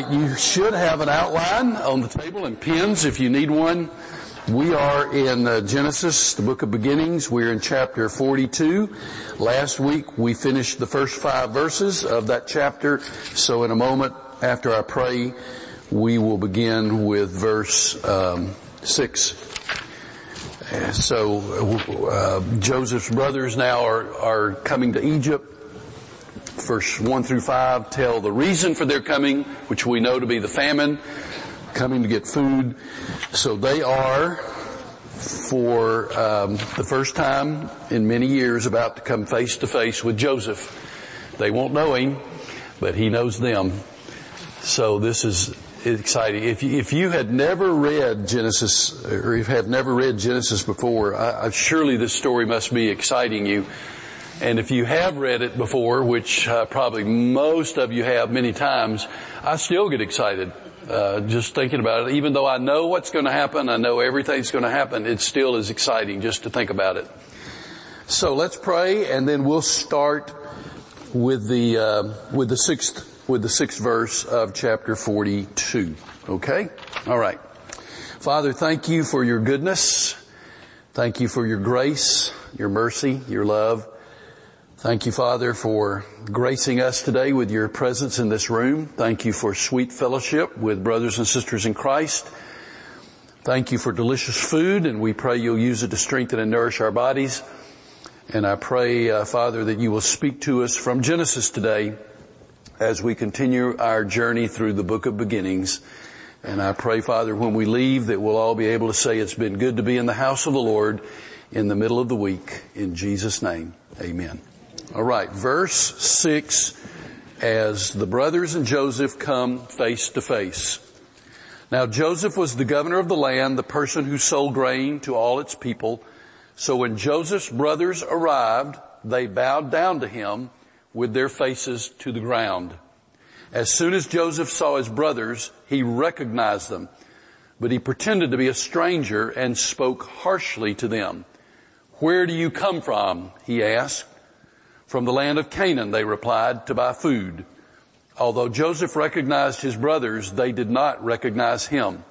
right, you should have an outline on the table and pens if you need one. We are in uh, Genesis, the book of beginnings. We're in chapter 42. Last week we finished the first five verses of that chapter. So in a moment after I pray, we will begin with verse um, 6. So uh, Joseph's brothers now are, are coming to Egypt verse 1 through 5 tell the reason for their coming, which we know to be the famine, coming to get food. So they are, for um, the first time in many years, about to come face to face with Joseph. They won't know him, but he knows them. So this is exciting. If you, if you had never read Genesis, or if have never read Genesis before, I, I, surely this story must be exciting you. And if you have read it before, which uh, probably most of you have many times, I still get excited uh, just thinking about it. Even though I know what's going to happen, I know everything's going to happen. It still is exciting just to think about it. So let's pray, and then we'll start with the uh, with the sixth with the sixth verse of chapter forty-two. Okay, all right. Father, thank you for your goodness. Thank you for your grace, your mercy, your love. Thank you, Father, for gracing us today with your presence in this room. Thank you for sweet fellowship with brothers and sisters in Christ. Thank you for delicious food, and we pray you'll use it to strengthen and nourish our bodies. And I pray, uh, Father, that you will speak to us from Genesis today as we continue our journey through the book of beginnings. And I pray, Father, when we leave that we'll all be able to say it's been good to be in the house of the Lord in the middle of the week. In Jesus' name, amen. All right, verse 6 as the brothers and Joseph come face to face. Now Joseph was the governor of the land, the person who sold grain to all its people. So when Joseph's brothers arrived, they bowed down to him with their faces to the ground. As soon as Joseph saw his brothers, he recognized them, but he pretended to be a stranger and spoke harshly to them. Where do you come from? he asked. From the land of Canaan, they replied, to buy food. Although Joseph recognized his brothers, they did not recognize him.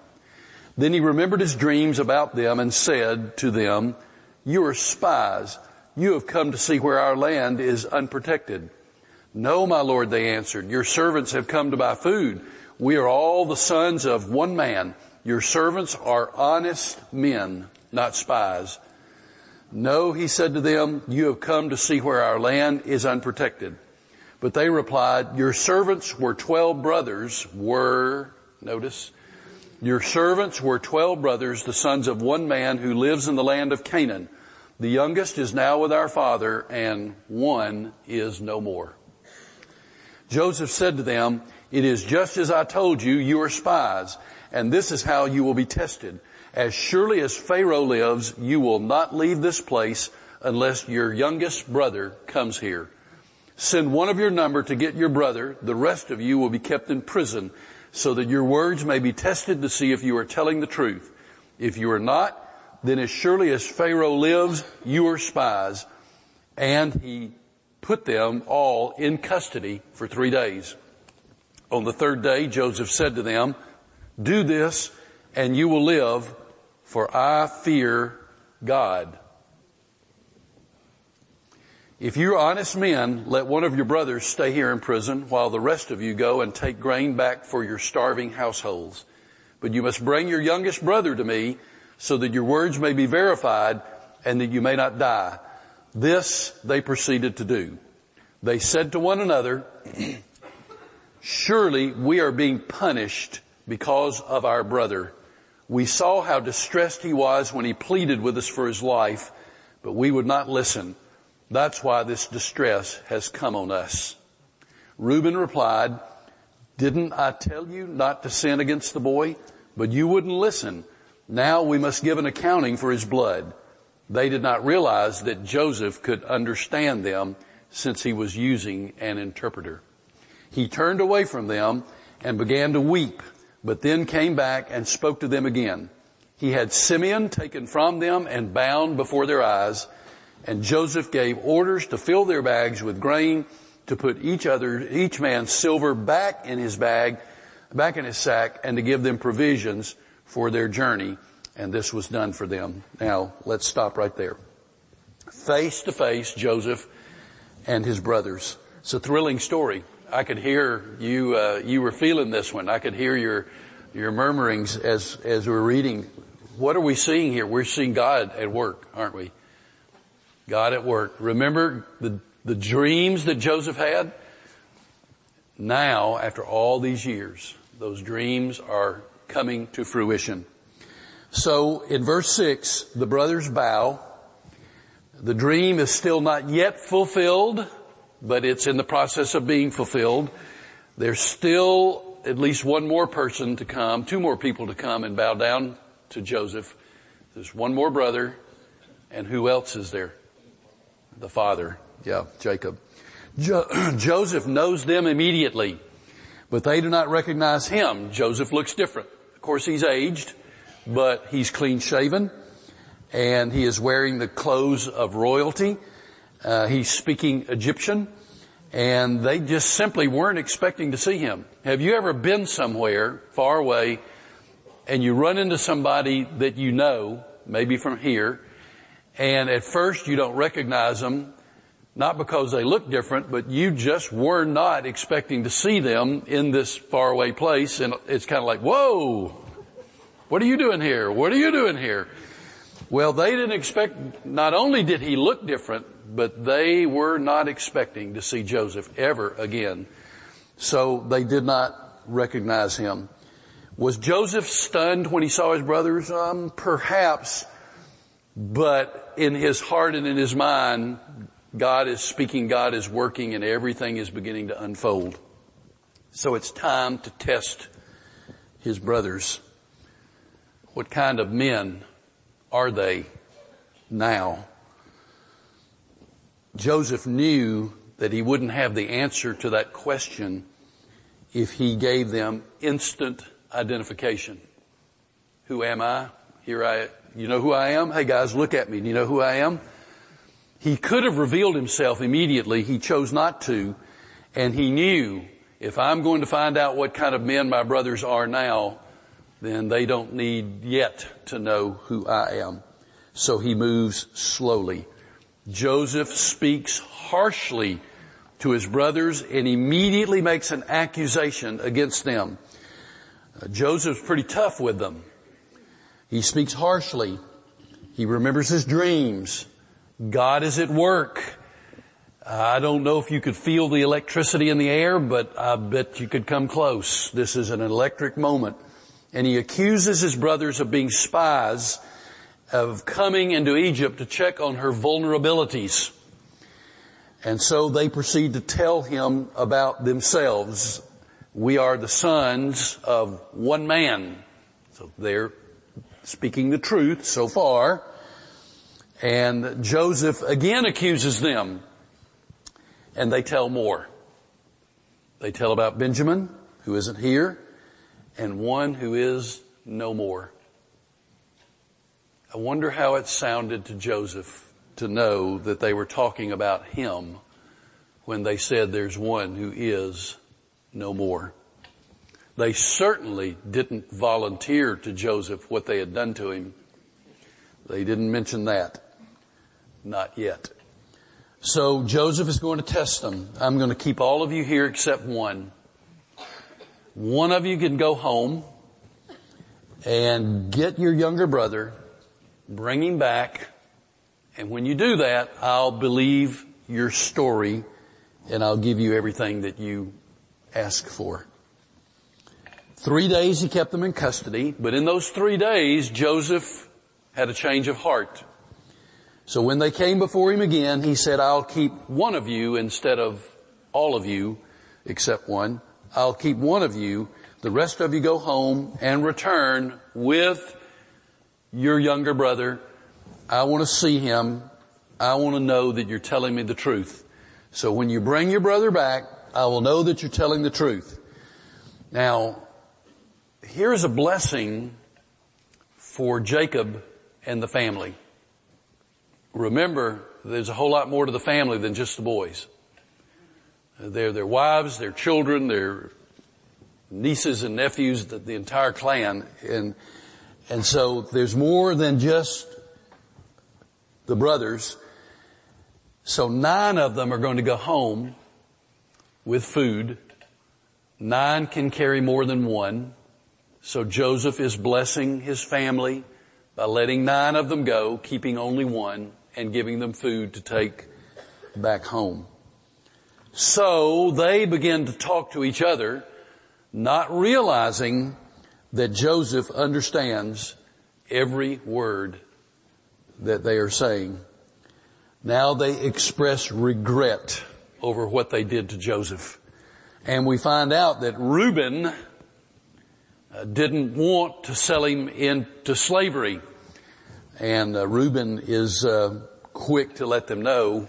Then he remembered his dreams about them and said to them, you are spies. You have come to see where our land is unprotected. No, my lord, they answered. Your servants have come to buy food. We are all the sons of one man. Your servants are honest men, not spies. No, he said to them, you have come to see where our land is unprotected. But they replied, your servants were twelve brothers, were, notice, your servants were twelve brothers, the sons of one man who lives in the land of Canaan. The youngest is now with our father and one is no more. Joseph said to them, it is just as I told you, you are spies, and this is how you will be tested. As surely as Pharaoh lives, you will not leave this place unless your youngest brother comes here. Send one of your number to get your brother. The rest of you will be kept in prison so that your words may be tested to see if you are telling the truth. If you are not, then as surely as Pharaoh lives, you are spies. And he put them all in custody for three days. On the third day, Joseph said to them, do this and you will live for I fear God. If you're honest men, let one of your brothers stay here in prison while the rest of you go and take grain back for your starving households. But you must bring your youngest brother to me so that your words may be verified and that you may not die. This they proceeded to do. They said to one another, surely we are being punished because of our brother. We saw how distressed he was when he pleaded with us for his life, but we would not listen. That's why this distress has come on us. Reuben replied, didn't I tell you not to sin against the boy? But you wouldn't listen. Now we must give an accounting for his blood. They did not realize that Joseph could understand them since he was using an interpreter. He turned away from them and began to weep but then came back and spoke to them again. He had Simeon taken from them and bound before their eyes, and Joseph gave orders to fill their bags with grain, to put each other, each man's silver back in his bag back in his sack and to give them provisions for their journey. And this was done for them. Now, let's stop right there. Face to face, Joseph and his brothers. It's a thrilling story. I could hear you, uh, you were feeling this one. I could hear your, your murmurings as, as we we're reading. What are we seeing here? We're seeing God at work, aren't we? God at work. Remember the, the dreams that Joseph had? Now, after all these years, those dreams are coming to fruition. So in verse six, the brothers bow. The dream is still not yet fulfilled, but it's in the process of being fulfilled. There's still at least one more person to come, two more people to come and bow down to Joseph. There's one more brother, and who else is there? The father. Yeah, Jacob. Jo- Joseph knows them immediately, but they do not recognize him. Joseph looks different. Of course, he's aged, but he's clean shaven, and he is wearing the clothes of royalty. Uh, he's speaking Egyptian, and they just simply weren't expecting to see him. Have you ever been somewhere far away and you run into somebody that you know, maybe from here, and at first you don't recognize them, not because they look different, but you just were not expecting to see them in this faraway place, and it's kind of like, whoa, what are you doing here? What are you doing here? Well, they didn't expect, not only did he look different, but they were not expecting to see Joseph ever again. So they did not recognize him. Was Joseph stunned when he saw his brothers? Um, perhaps, but in his heart and in his mind, God is speaking, God is working, and everything is beginning to unfold. So it's time to test his brothers. What kind of men are they now? Joseph knew that he wouldn't have the answer to that question if he gave them instant identification. Who am I? Here I, you know who I am? Hey guys, look at me. Do you know who I am? He could have revealed himself immediately. He chose not to. And he knew if I'm going to find out what kind of men my brothers are now, then they don't need yet to know who I am. So he moves slowly. Joseph speaks harshly to his brothers and immediately makes an accusation against them. Uh, Joseph's pretty tough with them. He speaks harshly. He remembers his dreams. God is at work. I don't know if you could feel the electricity in the air, but I bet you could come close. This is an electric moment. And he accuses his brothers of being spies, of coming into Egypt to check on her vulnerabilities. And so they proceed to tell him about themselves we are the sons of one man. So they're speaking the truth so far. And Joseph again accuses them. And they tell more. They tell about Benjamin, who isn't here, and one who is no more. I wonder how it sounded to Joseph to know that they were talking about him when they said there's one who is no more. They certainly didn't volunteer to Joseph what they had done to him. They didn't mention that. Not yet. So Joseph is going to test them. I'm going to keep all of you here except one. One of you can go home and get your younger brother, bring him back, and when you do that, I'll believe your story and I'll give you everything that you ask for. Three days he kept them in custody, but in those three days, Joseph had a change of heart. So when they came before him again, he said, I'll keep one of you instead of all of you, except one. I'll keep one of you. The rest of you go home and return with your younger brother. I want to see him. I want to know that you're telling me the truth. So when you bring your brother back, I will know that you're telling the truth. Now, here's a blessing for Jacob and the family. Remember, there's a whole lot more to the family than just the boys. They're their wives, their children, their, nieces and nephews, the, the entire clan. And, and so there's more than just the brothers. So nine of them are going to go home with food. Nine can carry more than one. So Joseph is blessing his family by letting nine of them go, keeping only one, and giving them food to take back home. So they begin to talk to each other, not realizing that Joseph understands every word that they are saying. Now they express regret over what they did to Joseph. And we find out that Reuben uh, didn't want to sell him into slavery. And uh, Reuben is uh, quick to let them know,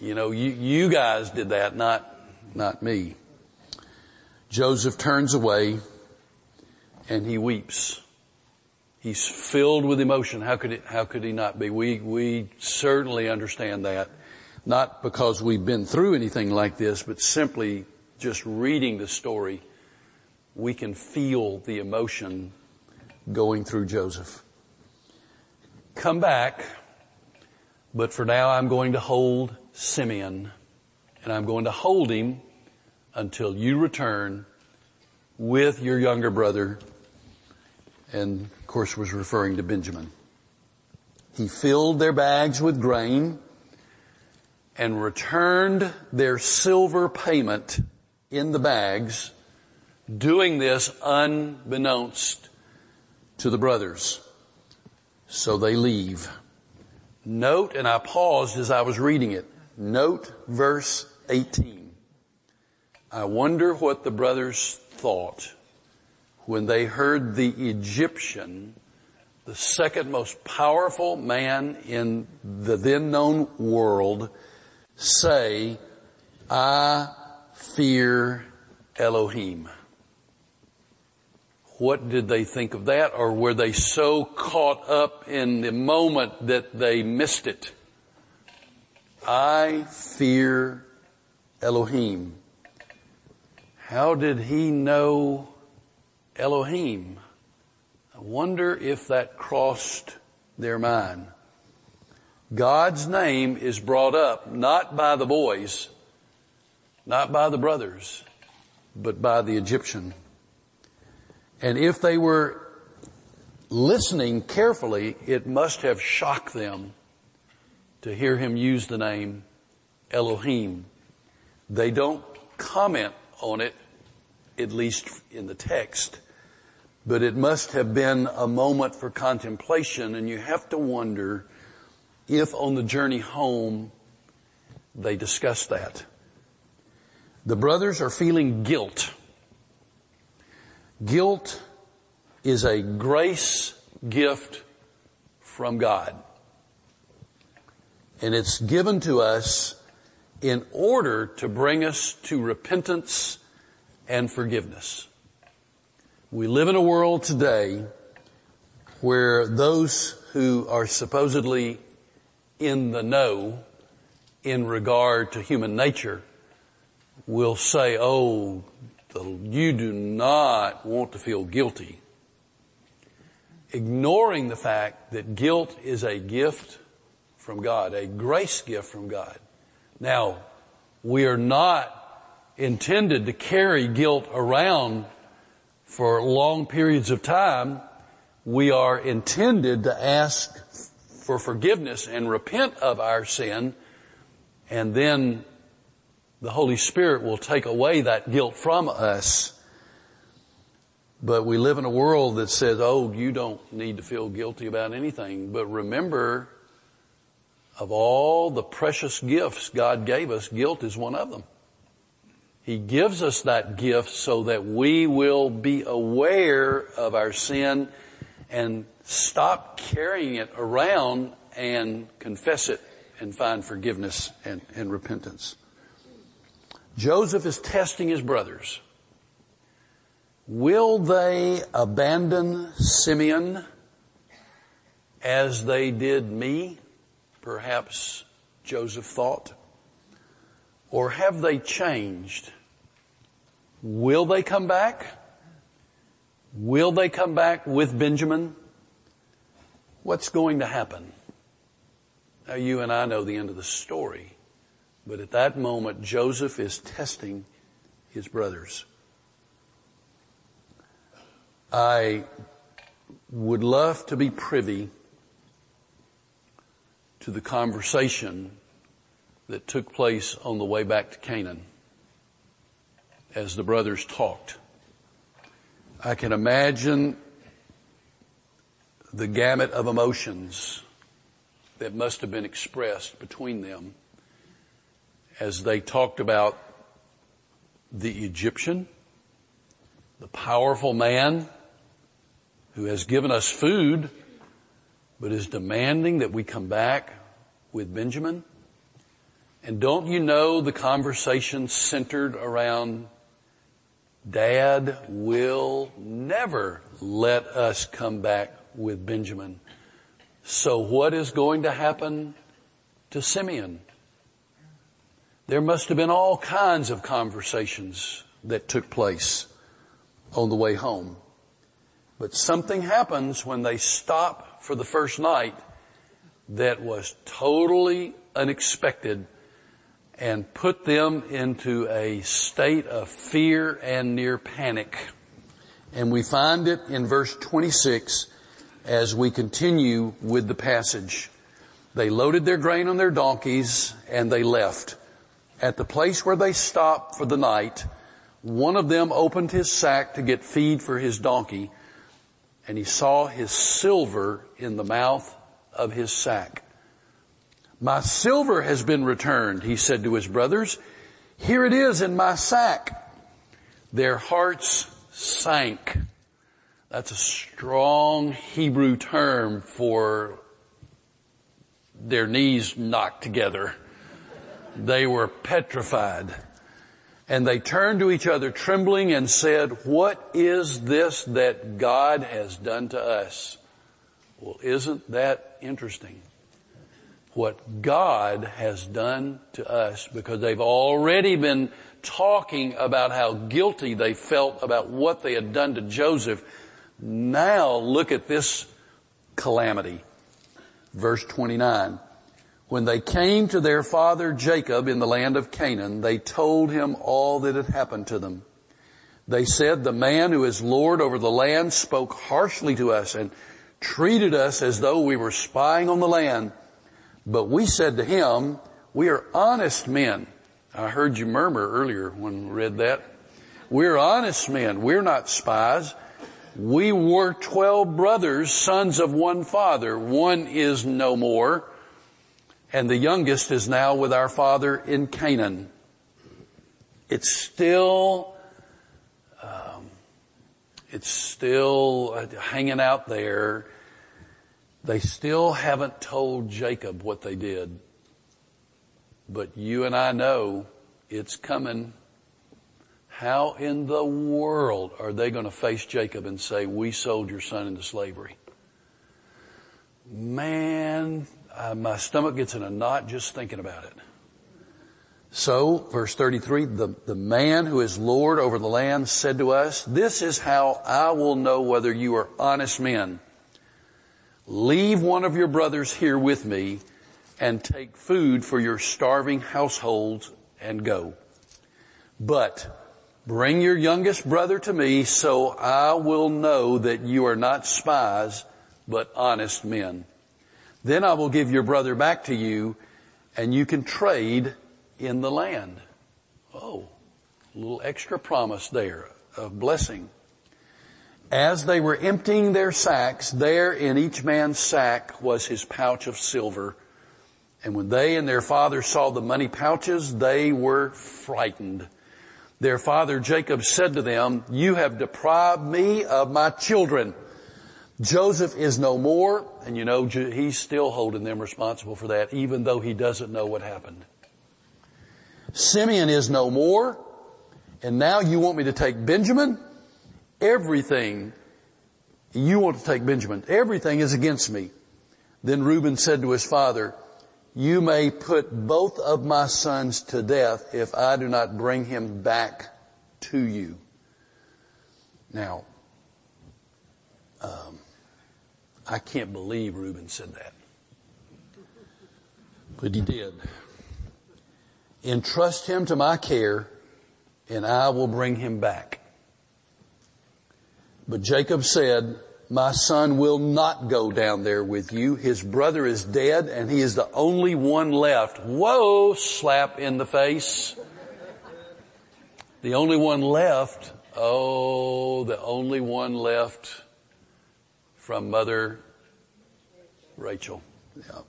you know, you, you guys did that, not, not me. Joseph turns away and he weeps. He's filled with emotion. How could it, how could he not be? We, we certainly understand that. Not because we've been through anything like this, but simply just reading the story, we can feel the emotion going through Joseph. Come back, but for now I'm going to hold Simeon and I'm going to hold him until you return with your younger brother and of course was referring to Benjamin. He filled their bags with grain and returned their silver payment in the bags, doing this unbeknownst to the brothers. So they leave. Note, and I paused as I was reading it, note verse 18. I wonder what the brothers thought when they heard the Egyptian, the second most powerful man in the then known world, say, I fear Elohim. What did they think of that? Or were they so caught up in the moment that they missed it? I fear Elohim. How did he know Elohim. I wonder if that crossed their mind. God's name is brought up not by the boys, not by the brothers, but by the Egyptian. And if they were listening carefully, it must have shocked them to hear him use the name Elohim. They don't comment on it, at least in the text but it must have been a moment for contemplation and you have to wonder if on the journey home they discussed that. The brothers are feeling guilt. Guilt is a grace gift from God. And it's given to us in order to bring us to repentance and forgiveness. We live in a world today where those who are supposedly in the know in regard to human nature will say, oh, you do not want to feel guilty. Ignoring the fact that guilt is a gift from God, a grace gift from God. Now, we are not intended to carry guilt around for long periods of time, we are intended to ask for forgiveness and repent of our sin, and then the Holy Spirit will take away that guilt from us. But we live in a world that says, oh, you don't need to feel guilty about anything. But remember, of all the precious gifts God gave us, guilt is one of them. He gives us that gift so that we will be aware of our sin and stop carrying it around and confess it and find forgiveness and, and repentance. Joseph is testing his brothers. Will they abandon Simeon as they did me? Perhaps Joseph thought. Or have they changed? Will they come back? Will they come back with Benjamin? What's going to happen? Now you and I know the end of the story, but at that moment Joseph is testing his brothers. I would love to be privy to the conversation that took place on the way back to Canaan as the brothers talked. I can imagine the gamut of emotions that must have been expressed between them as they talked about the Egyptian, the powerful man who has given us food, but is demanding that we come back with Benjamin. And don't you know the conversation centered around Dad will never let us come back with Benjamin. So what is going to happen to Simeon? There must have been all kinds of conversations that took place on the way home. But something happens when they stop for the first night that was totally unexpected and put them into a state of fear and near panic. And we find it in verse 26 as we continue with the passage. They loaded their grain on their donkeys and they left. At the place where they stopped for the night, one of them opened his sack to get feed for his donkey and he saw his silver in the mouth of his sack. My silver has been returned, he said to his brothers. Here it is in my sack. Their hearts sank. That's a strong Hebrew term for their knees knocked together. They were petrified. And they turned to each other trembling and said, what is this that God has done to us? Well, isn't that interesting? What God has done to us because they've already been talking about how guilty they felt about what they had done to Joseph. Now look at this calamity. Verse 29. When they came to their father Jacob in the land of Canaan, they told him all that had happened to them. They said, the man who is Lord over the land spoke harshly to us and treated us as though we were spying on the land. But we said to him, we are honest men. I heard you murmur earlier when we read that. We're honest men. We're not spies. We were twelve brothers, sons of one father. One is no more. And the youngest is now with our father in Canaan. It's still, um, it's still hanging out there they still haven't told Jacob what they did. But you and I know it's coming. How in the world are they going to face Jacob and say, we sold your son into slavery? Man, my stomach gets in a knot just thinking about it. So, verse 33, the, the man who is Lord over the land said to us, this is how I will know whether you are honest men. Leave one of your brothers here with me and take food for your starving households and go. But bring your youngest brother to me so I will know that you are not spies, but honest men. Then I will give your brother back to you and you can trade in the land. Oh, a little extra promise there of blessing. As they were emptying their sacks, there in each man's sack was his pouch of silver. And when they and their father saw the money pouches, they were frightened. Their father Jacob said to them, you have deprived me of my children. Joseph is no more, and you know, he's still holding them responsible for that, even though he doesn't know what happened. Simeon is no more, and now you want me to take Benjamin? Everything, you want to take Benjamin, everything is against me. Then Reuben said to his father, you may put both of my sons to death if I do not bring him back to you. Now, um, I can't believe Reuben said that. But he did. Entrust him to my care and I will bring him back. But Jacob said, my son will not go down there with you. His brother is dead and he is the only one left. Whoa, slap in the face. The only one left. Oh, the only one left from mother Rachel. Yeah.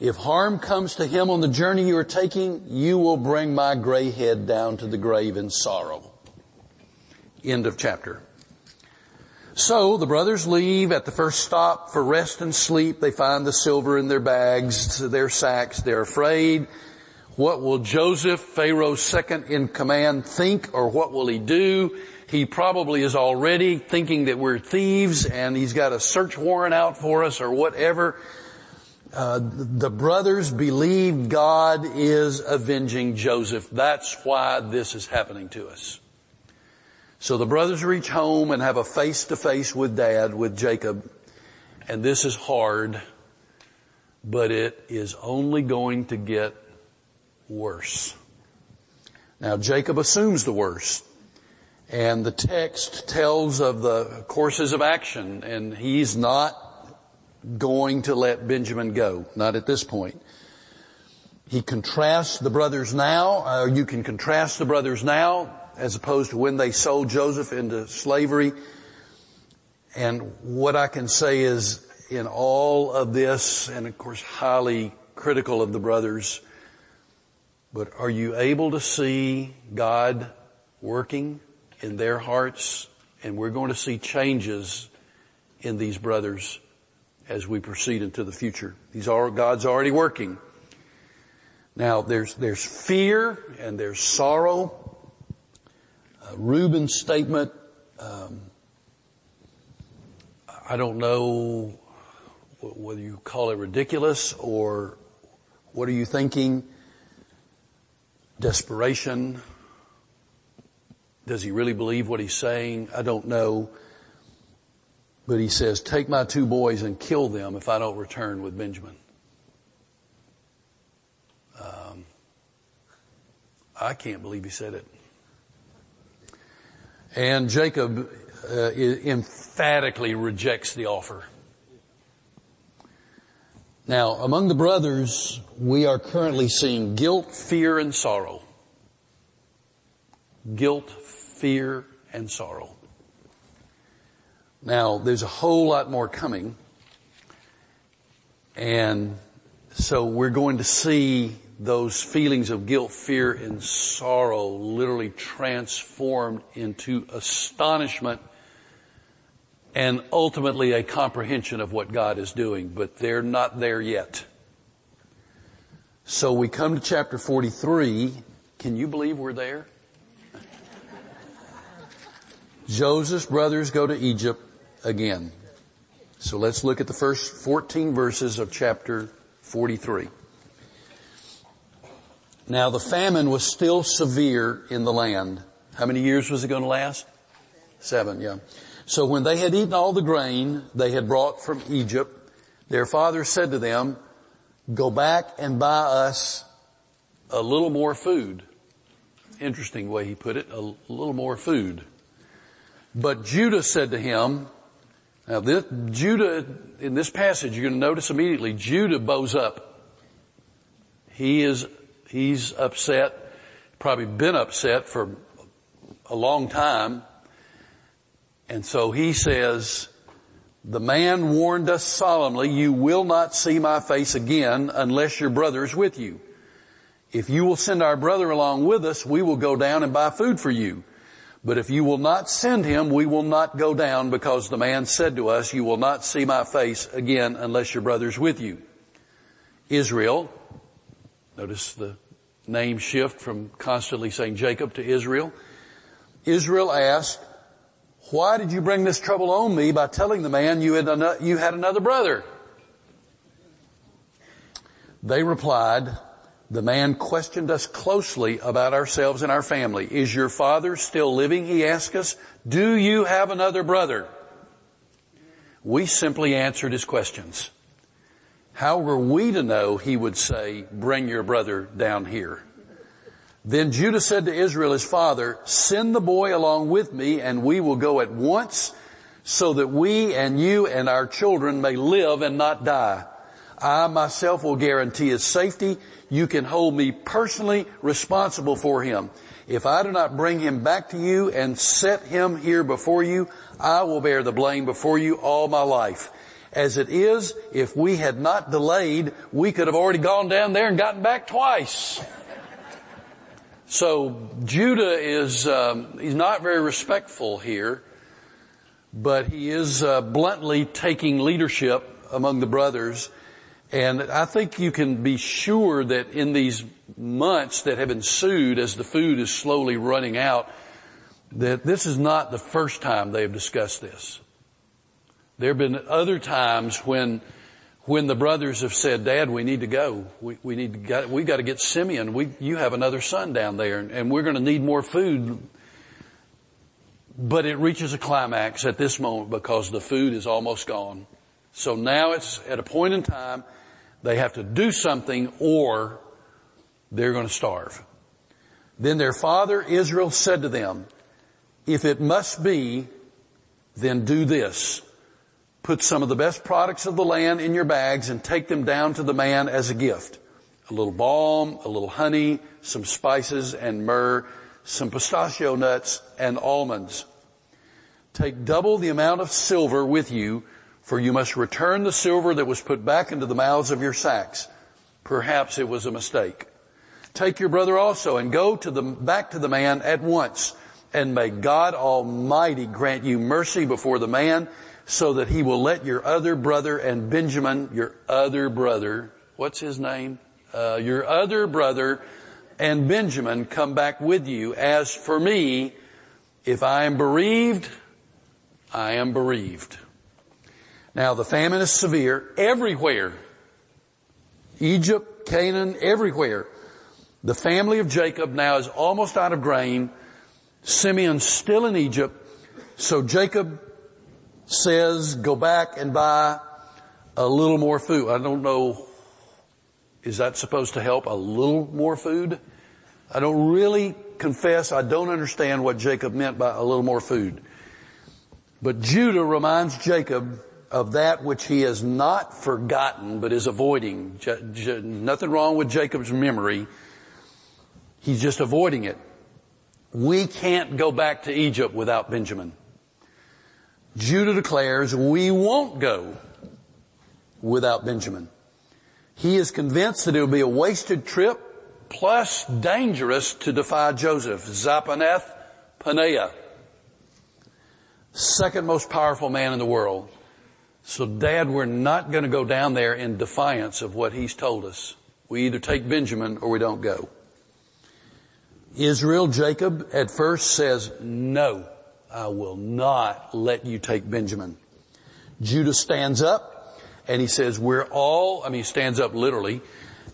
If harm comes to him on the journey you are taking, you will bring my gray head down to the grave in sorrow. End of chapter. So the brothers leave at the first stop for rest and sleep. They find the silver in their bags, their sacks. They're afraid. What will Joseph, Pharaoh's second in command, think or what will he do? He probably is already thinking that we're thieves and he's got a search warrant out for us or whatever. Uh, the brothers believe God is avenging Joseph. That's why this is happening to us. So the brothers reach home and have a face to face with dad, with Jacob. And this is hard, but it is only going to get worse. Now Jacob assumes the worst. And the text tells of the courses of action and he's not going to let Benjamin go. Not at this point. He contrasts the brothers now, uh, you can contrast the brothers now as opposed to when they sold Joseph into slavery. And what I can say is in all of this, and of course highly critical of the brothers, but are you able to see God working in their hearts? And we're going to see changes in these brothers as we proceed into the future. These are, God's already working. Now there's, there's fear and there's sorrow Reuben's statement, um, I don't know whether you call it ridiculous or what are you thinking? Desperation. Does he really believe what he's saying? I don't know. But he says, take my two boys and kill them if I don't return with Benjamin. Um, I can't believe he said it. And Jacob uh, emphatically rejects the offer. Now, among the brothers, we are currently seeing guilt, fear, and sorrow. Guilt, fear, and sorrow. Now, there's a whole lot more coming. And so we're going to see those feelings of guilt, fear, and sorrow literally transformed into astonishment and ultimately a comprehension of what God is doing, but they're not there yet. So we come to chapter 43. Can you believe we're there? Joseph's brothers go to Egypt again. So let's look at the first 14 verses of chapter 43. Now the famine was still severe in the land. How many years was it going to last? Seven, yeah. So when they had eaten all the grain they had brought from Egypt, their father said to them, go back and buy us a little more food. Interesting way he put it, a little more food. But Judah said to him, now this, Judah, in this passage, you're going to notice immediately, Judah bows up. He is He's upset, probably been upset for a long time. And so he says, the man warned us solemnly, you will not see my face again unless your brother is with you. If you will send our brother along with us, we will go down and buy food for you. But if you will not send him, we will not go down because the man said to us, you will not see my face again unless your brother is with you. Israel Notice the name shift from constantly saying Jacob to Israel. Israel asked, why did you bring this trouble on me by telling the man you had, another, you had another brother? They replied, The man questioned us closely about ourselves and our family. Is your father still living? He asked us. Do you have another brother? We simply answered his questions. How were we to know he would say, bring your brother down here? Then Judah said to Israel, his father, send the boy along with me and we will go at once so that we and you and our children may live and not die. I myself will guarantee his safety. You can hold me personally responsible for him. If I do not bring him back to you and set him here before you, I will bear the blame before you all my life. As it is, if we had not delayed, we could have already gone down there and gotten back twice. So Judah is, um, he's not very respectful here, but he is uh, bluntly taking leadership among the brothers. And I think you can be sure that in these months that have ensued as the food is slowly running out, that this is not the first time they've discussed this. There have been other times when, when the brothers have said, Dad, we need to go. We, we need to get, we got to get Simeon. We, you have another son down there and, and we're going to need more food. But it reaches a climax at this moment because the food is almost gone. So now it's at a point in time they have to do something or they're going to starve. Then their father Israel said to them, if it must be, then do this. Put some of the best products of the land in your bags and take them down to the man as a gift. A little balm, a little honey, some spices and myrrh, some pistachio nuts and almonds. Take double the amount of silver with you for you must return the silver that was put back into the mouths of your sacks. Perhaps it was a mistake. Take your brother also and go to the, back to the man at once. And may God Almighty grant you mercy before the man so that he will let your other brother and Benjamin, your other brother, what's his name? Uh, your other brother and Benjamin come back with you. As for me, if I am bereaved, I am bereaved. Now the famine is severe everywhere. Egypt, Canaan, everywhere. The family of Jacob now is almost out of grain. Simeon's still in Egypt. So Jacob says, go back and buy a little more food. I don't know, is that supposed to help a little more food? I don't really confess I don't understand what Jacob meant by a little more food. But Judah reminds Jacob of that which he has not forgotten but is avoiding. J- j- nothing wrong with Jacob's memory. He's just avoiding it. We can't go back to Egypt without Benjamin. Judah declares we won't go without Benjamin. He is convinced that it will be a wasted trip plus dangerous to defy Joseph. Zaphaneth Paneah. Second most powerful man in the world. So dad, we're not going to go down there in defiance of what he's told us. We either take Benjamin or we don't go. Israel, Jacob at first says, no, I will not let you take Benjamin. Judah stands up and he says, we're all, I mean, he stands up literally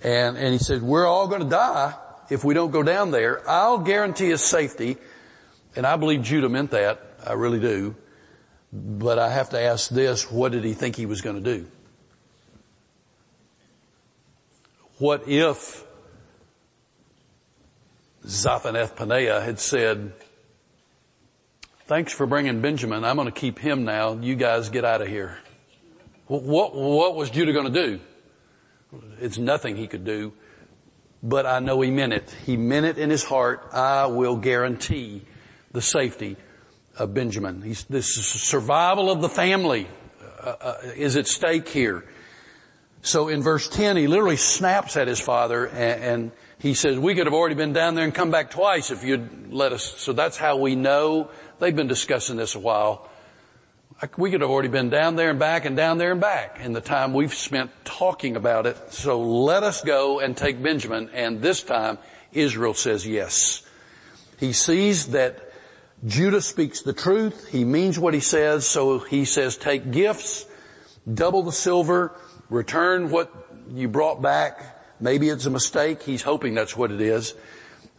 and, and he says, we're all going to die if we don't go down there. I'll guarantee his safety. And I believe Judah meant that. I really do. But I have to ask this, what did he think he was going to do? What if Zaphaneth Paneah had said, thanks for bringing Benjamin. I'm going to keep him now. You guys get out of here. What, what was Judah going to do? It's nothing he could do, but I know he meant it. He meant it in his heart. I will guarantee the safety of Benjamin. He's, this is survival of the family uh, uh, is at stake here. So in verse 10, he literally snaps at his father and, and, he says, we could have already been down there and come back twice if you'd let us. So that's how we know. They've been discussing this a while. We could have already been down there and back and down there and back in the time we've spent talking about it. So let us go and take Benjamin. And this time Israel says yes. He sees that Judah speaks the truth. He means what he says. So he says, take gifts, double the silver, return what you brought back, Maybe it's a mistake. He's hoping that's what it is.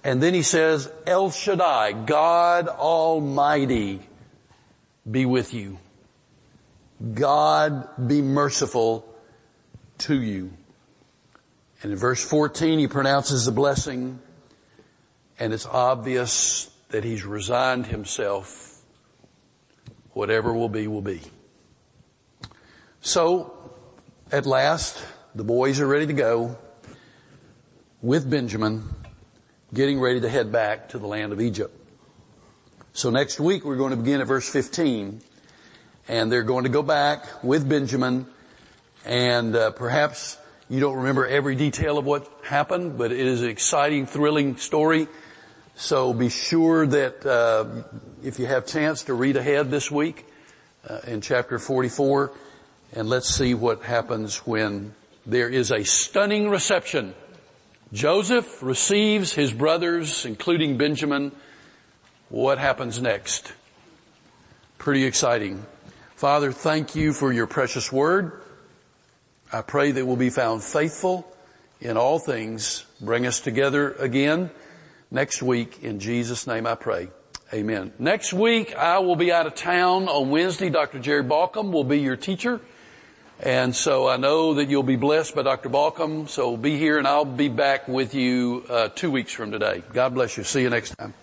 And then he says, El Shaddai, God Almighty, be with you. God be merciful to you. And in verse 14, he pronounces the blessing and it's obvious that he's resigned himself. Whatever will be, will be. So, at last, the boys are ready to go with Benjamin, getting ready to head back to the land of Egypt. So next week we're going to begin at verse 15, and they're going to go back with Benjamin, and uh, perhaps you don't remember every detail of what happened, but it is an exciting, thrilling story. So be sure that uh, if you have chance to read ahead this week uh, in chapter 44, and let's see what happens when there is a stunning reception. Joseph receives his brothers, including Benjamin. What happens next? Pretty exciting. Father, thank you for your precious word. I pray that we'll be found faithful in all things. Bring us together again next week. In Jesus' name I pray. Amen. Next week I will be out of town on Wednesday. Dr. Jerry Balcom will be your teacher. And so I know that you'll be blessed by Dr. Balcom. So be here and I'll be back with you uh, two weeks from today. God bless you. See you next time.